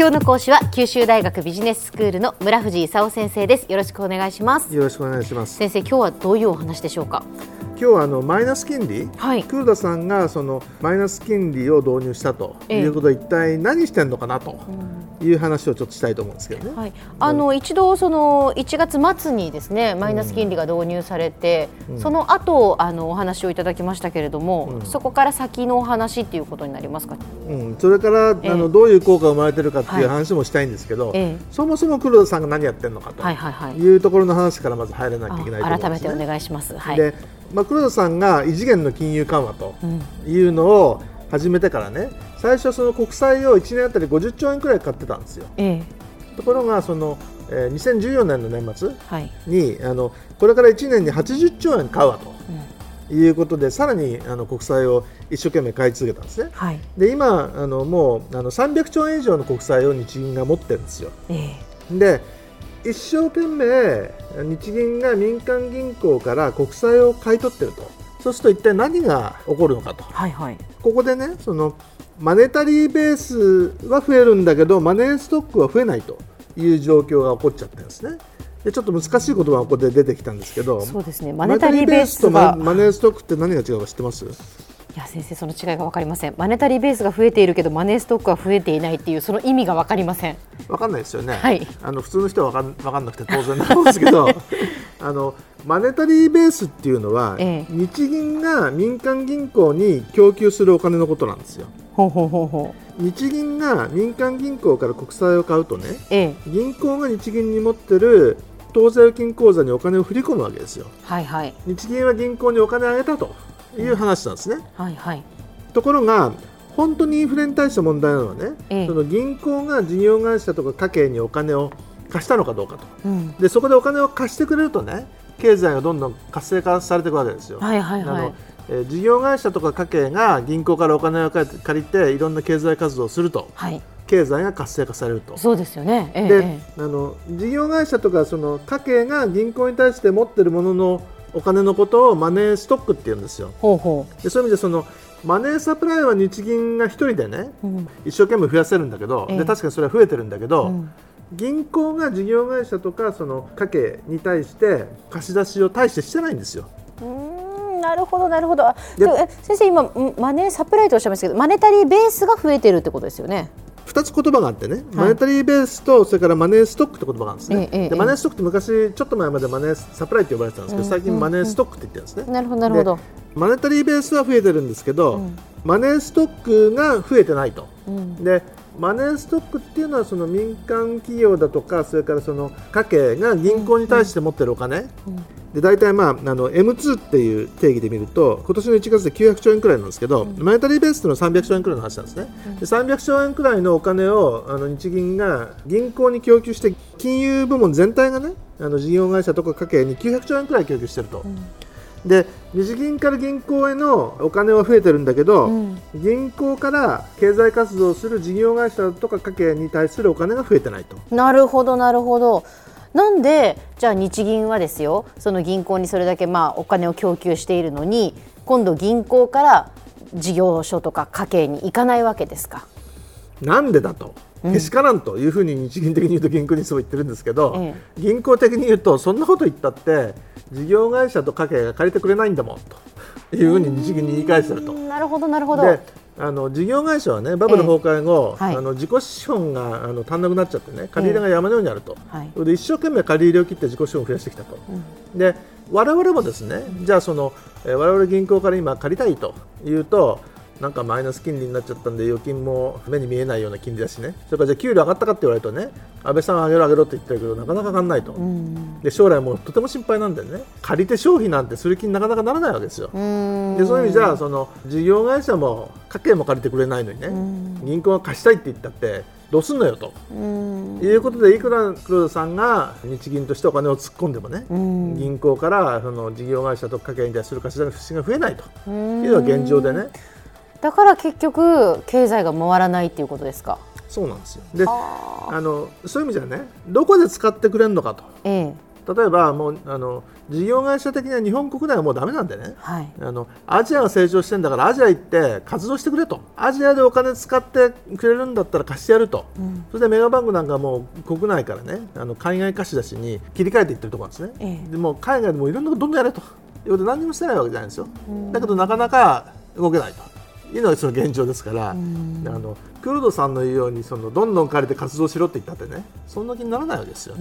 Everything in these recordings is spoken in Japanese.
今日の講師は九州大学ビジネススクールの村藤勲先生です。よろしくお願いします。よろしくお願いします。先生今日はどういうお話でしょうか？今日はあのマイナス金利、はい、黒田さんがそのマイナス金利を導入したということで、一体何してんのかなという話をちょっとしたいと思うんですけどね。はい、あの一度その1月末にですねマイナス金利が導入されて、うん、その後あのお話をいただきましたけれども、うん、そこから先のお話っていうことになりますか？うん、それからあのどういう効果が生まれてるかっていう話もしたいんですけど、はい、そもそも黒田さんが何やってるのかというところの話からまず入らなきゃいけないと思います、ね、改めてお願いします。はい。でまあ、黒田さんが異次元の金融緩和というのを始めてからね、最初、その国債を1年あたり50兆円くらい買ってたんですよ。ええ、ところがその、えー、2014年の年末に、はい、あのこれから1年に80兆円買うわと。いうことでさらにあの国債を一生懸命買い続けたんですね。はい、で今あのもうあの300兆円以上の国債を日銀が持ってるんですよ。えー、で一生懸命日銀が民間銀行から国債を買い取ってるとそうすると一体何が起こるのかと、はいはい、ここでねそのマネタリーベースは増えるんだけどマネーストックは増えないという状況が起こっちゃってるんですね。でちょっと難しい言葉がここで出てきたんですけどそうですね。マネタリーベースとマネーストックって何が違うか知ってます？いや先生その違いが分かりません。マネタリーベースが増えているけどマネーストックは増えていないっていうその意味が分かりません。分かんないですよね、はい、あの普通の人は分かん分かんなくて当然なんですけど あのマネタリーベースっていうのは、ええ、日銀が民間銀行に供給するお金のことなんですよ。ほうほうほうほう。日銀が民間銀行から国債を買うとね、ええ、銀行が日銀に持ってる当座預金口座にお金を振り込むわけですよ。はいはい、日銀は銀行にお金をあげたという話なんですね。はいはい、ところが本当にインフレに対して問題なのはね、ええ、その銀行が事業会社とか家計にお金を貸したのかどうかと、うん、でそこでお金を貸してくれるとね経済がどんどん活性化されていくわけですよ。はいはいはい、あのえ事業会社とか家計が銀行からお金を借りていろんな経済活動をすると、はい、経済が活性化されると。そうですよね、えであの事業会社とかその家計が銀行に対して持っているもののお金のことをマネーストックって言うんですよ。ほうほう。でそういう意味でそのマネーサプライは日銀が1人でね、うん、一生懸命増やせるんだけど、え。で確かにそれは増えてるんだけど、うん、銀行が事業会社とかその家計に対して貸し出しを大してしてないんですよ。うんなるほどなるほど。先生今マネーサプライとおっしゃいましたけどマネタリーベースが増えてるってことですよね。2つ言葉があってね、マネタリーベースとそれからマネーストックって言葉があるんですね、ええ、でマネーストックって昔ちょっと前までマネーサプライって呼ばれてたんですけど、最近マネーストックって言ってるんですね、なるほどなるほど。マネタリーベースは増えてるんですけど、うん、マネーストックが増えてないと、うん、でマネーストックっていうのはその民間企業だとかそれからその家計が銀行に対して持ってるお金、うんで大体、まあ、あの M2 っていう定義で見ると今年の1月で900兆円くらいなんですけど、うん、マネタリーベースの300兆円くらいの話なんですね、うん、で300兆円くらいのお金をあの日銀が銀行に供給して金融部門全体がねあの事業会社とか家計に900兆円くらい供給してると。うんで日銀から銀行へのお金は増えてるんだけど、うん、銀行から経済活動する事業会社とか家計に対するお金が増えてないと。なるほどなるほど。なんでじゃあ日銀はですよその銀行にそれだけまあお金を供給しているのに今度銀行から事業所とか家計に行かないわけですか？なんでだと？けしからんというふうに日銀的に言うと銀行にそう言ってるんですけど、ええ、銀行的に言うとそんなこと言ったって事業会社と家計が借りてくれないんだもんというふうに日銀に言い返してると。なるほどなるほど。あの事業会社はねバブル崩壊後、えーはい、あの自己資本があの足んなくなっちゃってね借り入れが山のようにあると、えー、で一生懸命借り入れを切って自己資本を増やしてきたと、うん、で我々もですね、うん、じゃあその、えー、我々銀行から今借りたいというとなんかマイナス金利になっちゃったんで預金も目に見えないような金利だしね。それからじゃあ給料上がったかって言われるとね安倍さん上げろ上げろって言ってるけどなかなか上がらないと、で将来もとても心配なんでね。借りて消費なんてする気になかなかならないわけですよ。でそういう意味じゃその事業会社も家計も借りてくれないのにね銀行が貸したいって言ったってどうすんのよと。いうことでいくら黒田さんが日銀としてお金を突っ込んでもね銀行からその事業会社と家計に対する貸し出しの不信が増えないと。いうのが現状でね。だから結局経済が回らないっていうことですか？そうなんですよ。であ。のそういう意味じゃねどこで使ってくれるのかと。例えばもうあの事業会社的には日本国内はもうだめなんでね、はい、あのアジアが成長してるんだからアジア行って活動してくれと。アジアでお金使ってくれるんだったら貸してやると、うん、それでメガバンクなんかもう国内からねあの海外貸し出しに切り替えていってるところなんですね、ええ、でも海外でもいろんなことどんどんやれと。いうことで何もしてないわけじゃないんですよ、うん、だけどなかなか動けないと。いうのがその現状ですから、あのクルドさんの言うようにそのどんどん借りて活動しろって言ったってねそんな気にならないわけですよ、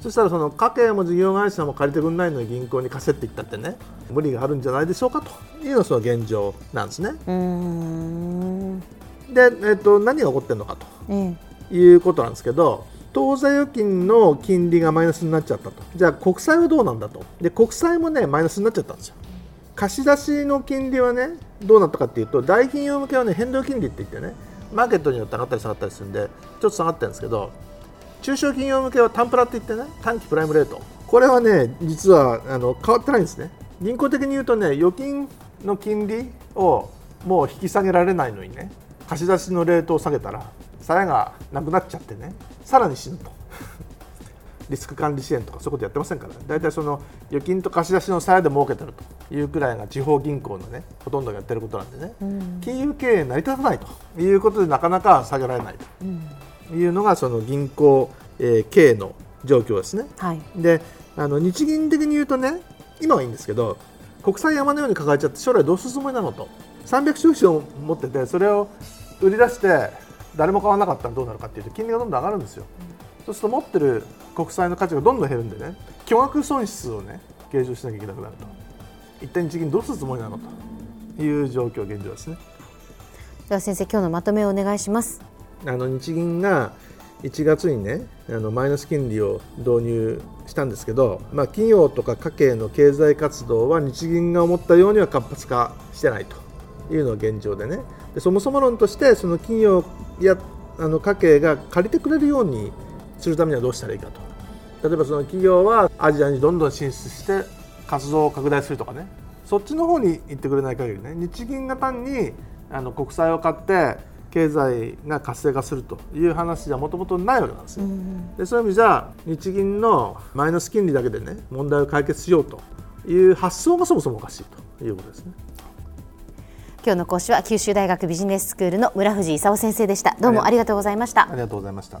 そしたらその家計も事業会社も借りてくれないのに銀行に貸せって言ったってね無理があるんじゃないでしょうかというのがその現状なんですね。で、えっと、何が起こってるのかと、いうことなんですけど当座預金の金利がマイナスになっちゃったと。じゃあ国債はどうなんだと。で国債もねマイナスになっちゃったんですよ。貸し出しの金利はねどうなったかっていうと大企業向けはね変動金利って言ってねマーケットによって上がったり下がったりするんでちょっと下がってるんですけど中小企業向けは単プラって言ってね短期プライムレート。これはね実はあの変わってないんですね。銀行的に言うとね預金の金利をもう引き下げられないのにね貸し出しのレートを下げたら鞘がなくなっちゃってねさらに死ぬとリスク管理支援とかそういうことやってませんから。大体その預金と貸し出しの差で儲けてるというくらいが地方銀行のねほとんどがやってることなんでね、うん、金融経営成り立たないということでなかなか下げられないと。いうのがその銀行、えー、経営の状況ですね。はい、であの日銀的に言うとね今はいいんですけど国債山のように抱えちゃって将来どうするつもりなのと。300兆資を持っててそれを売り出して誰も買わなかったらどうなるかっていうと金利がどんどん上がるんですよ。そうすると持ってる国債の価値がどんどん減るんでね巨額損失をね計上しなきゃいけなくなると。一体日銀どうするつもりなのという状況現状ですね。では先生今日のまとめをお願いします。あの日銀が1月にねあのマイナス金利を導入したんですけど、まあ、企業とか家計の経済活動は日銀が思ったようには活発化してないというのが現状でね。でそもそも論としてその企業やあの家計が借りてくれるようにするためにはどうしたらいいかと例えばその企業はアジアにどんどん進出して活動を拡大するとかねそっちの方に行ってくれない限りね日銀が単にあの国債を買って経済が活性化するという話じゃもともとないわけなんですよ。でそういう意味じゃ日銀のマイナス金利だけでね問題を解決しようという発想がそもそもおかしいということですね。今日の講師は九州大学ビジネススクールの村藤勲先生でした。どうもありがとうございました。ありがとうございました。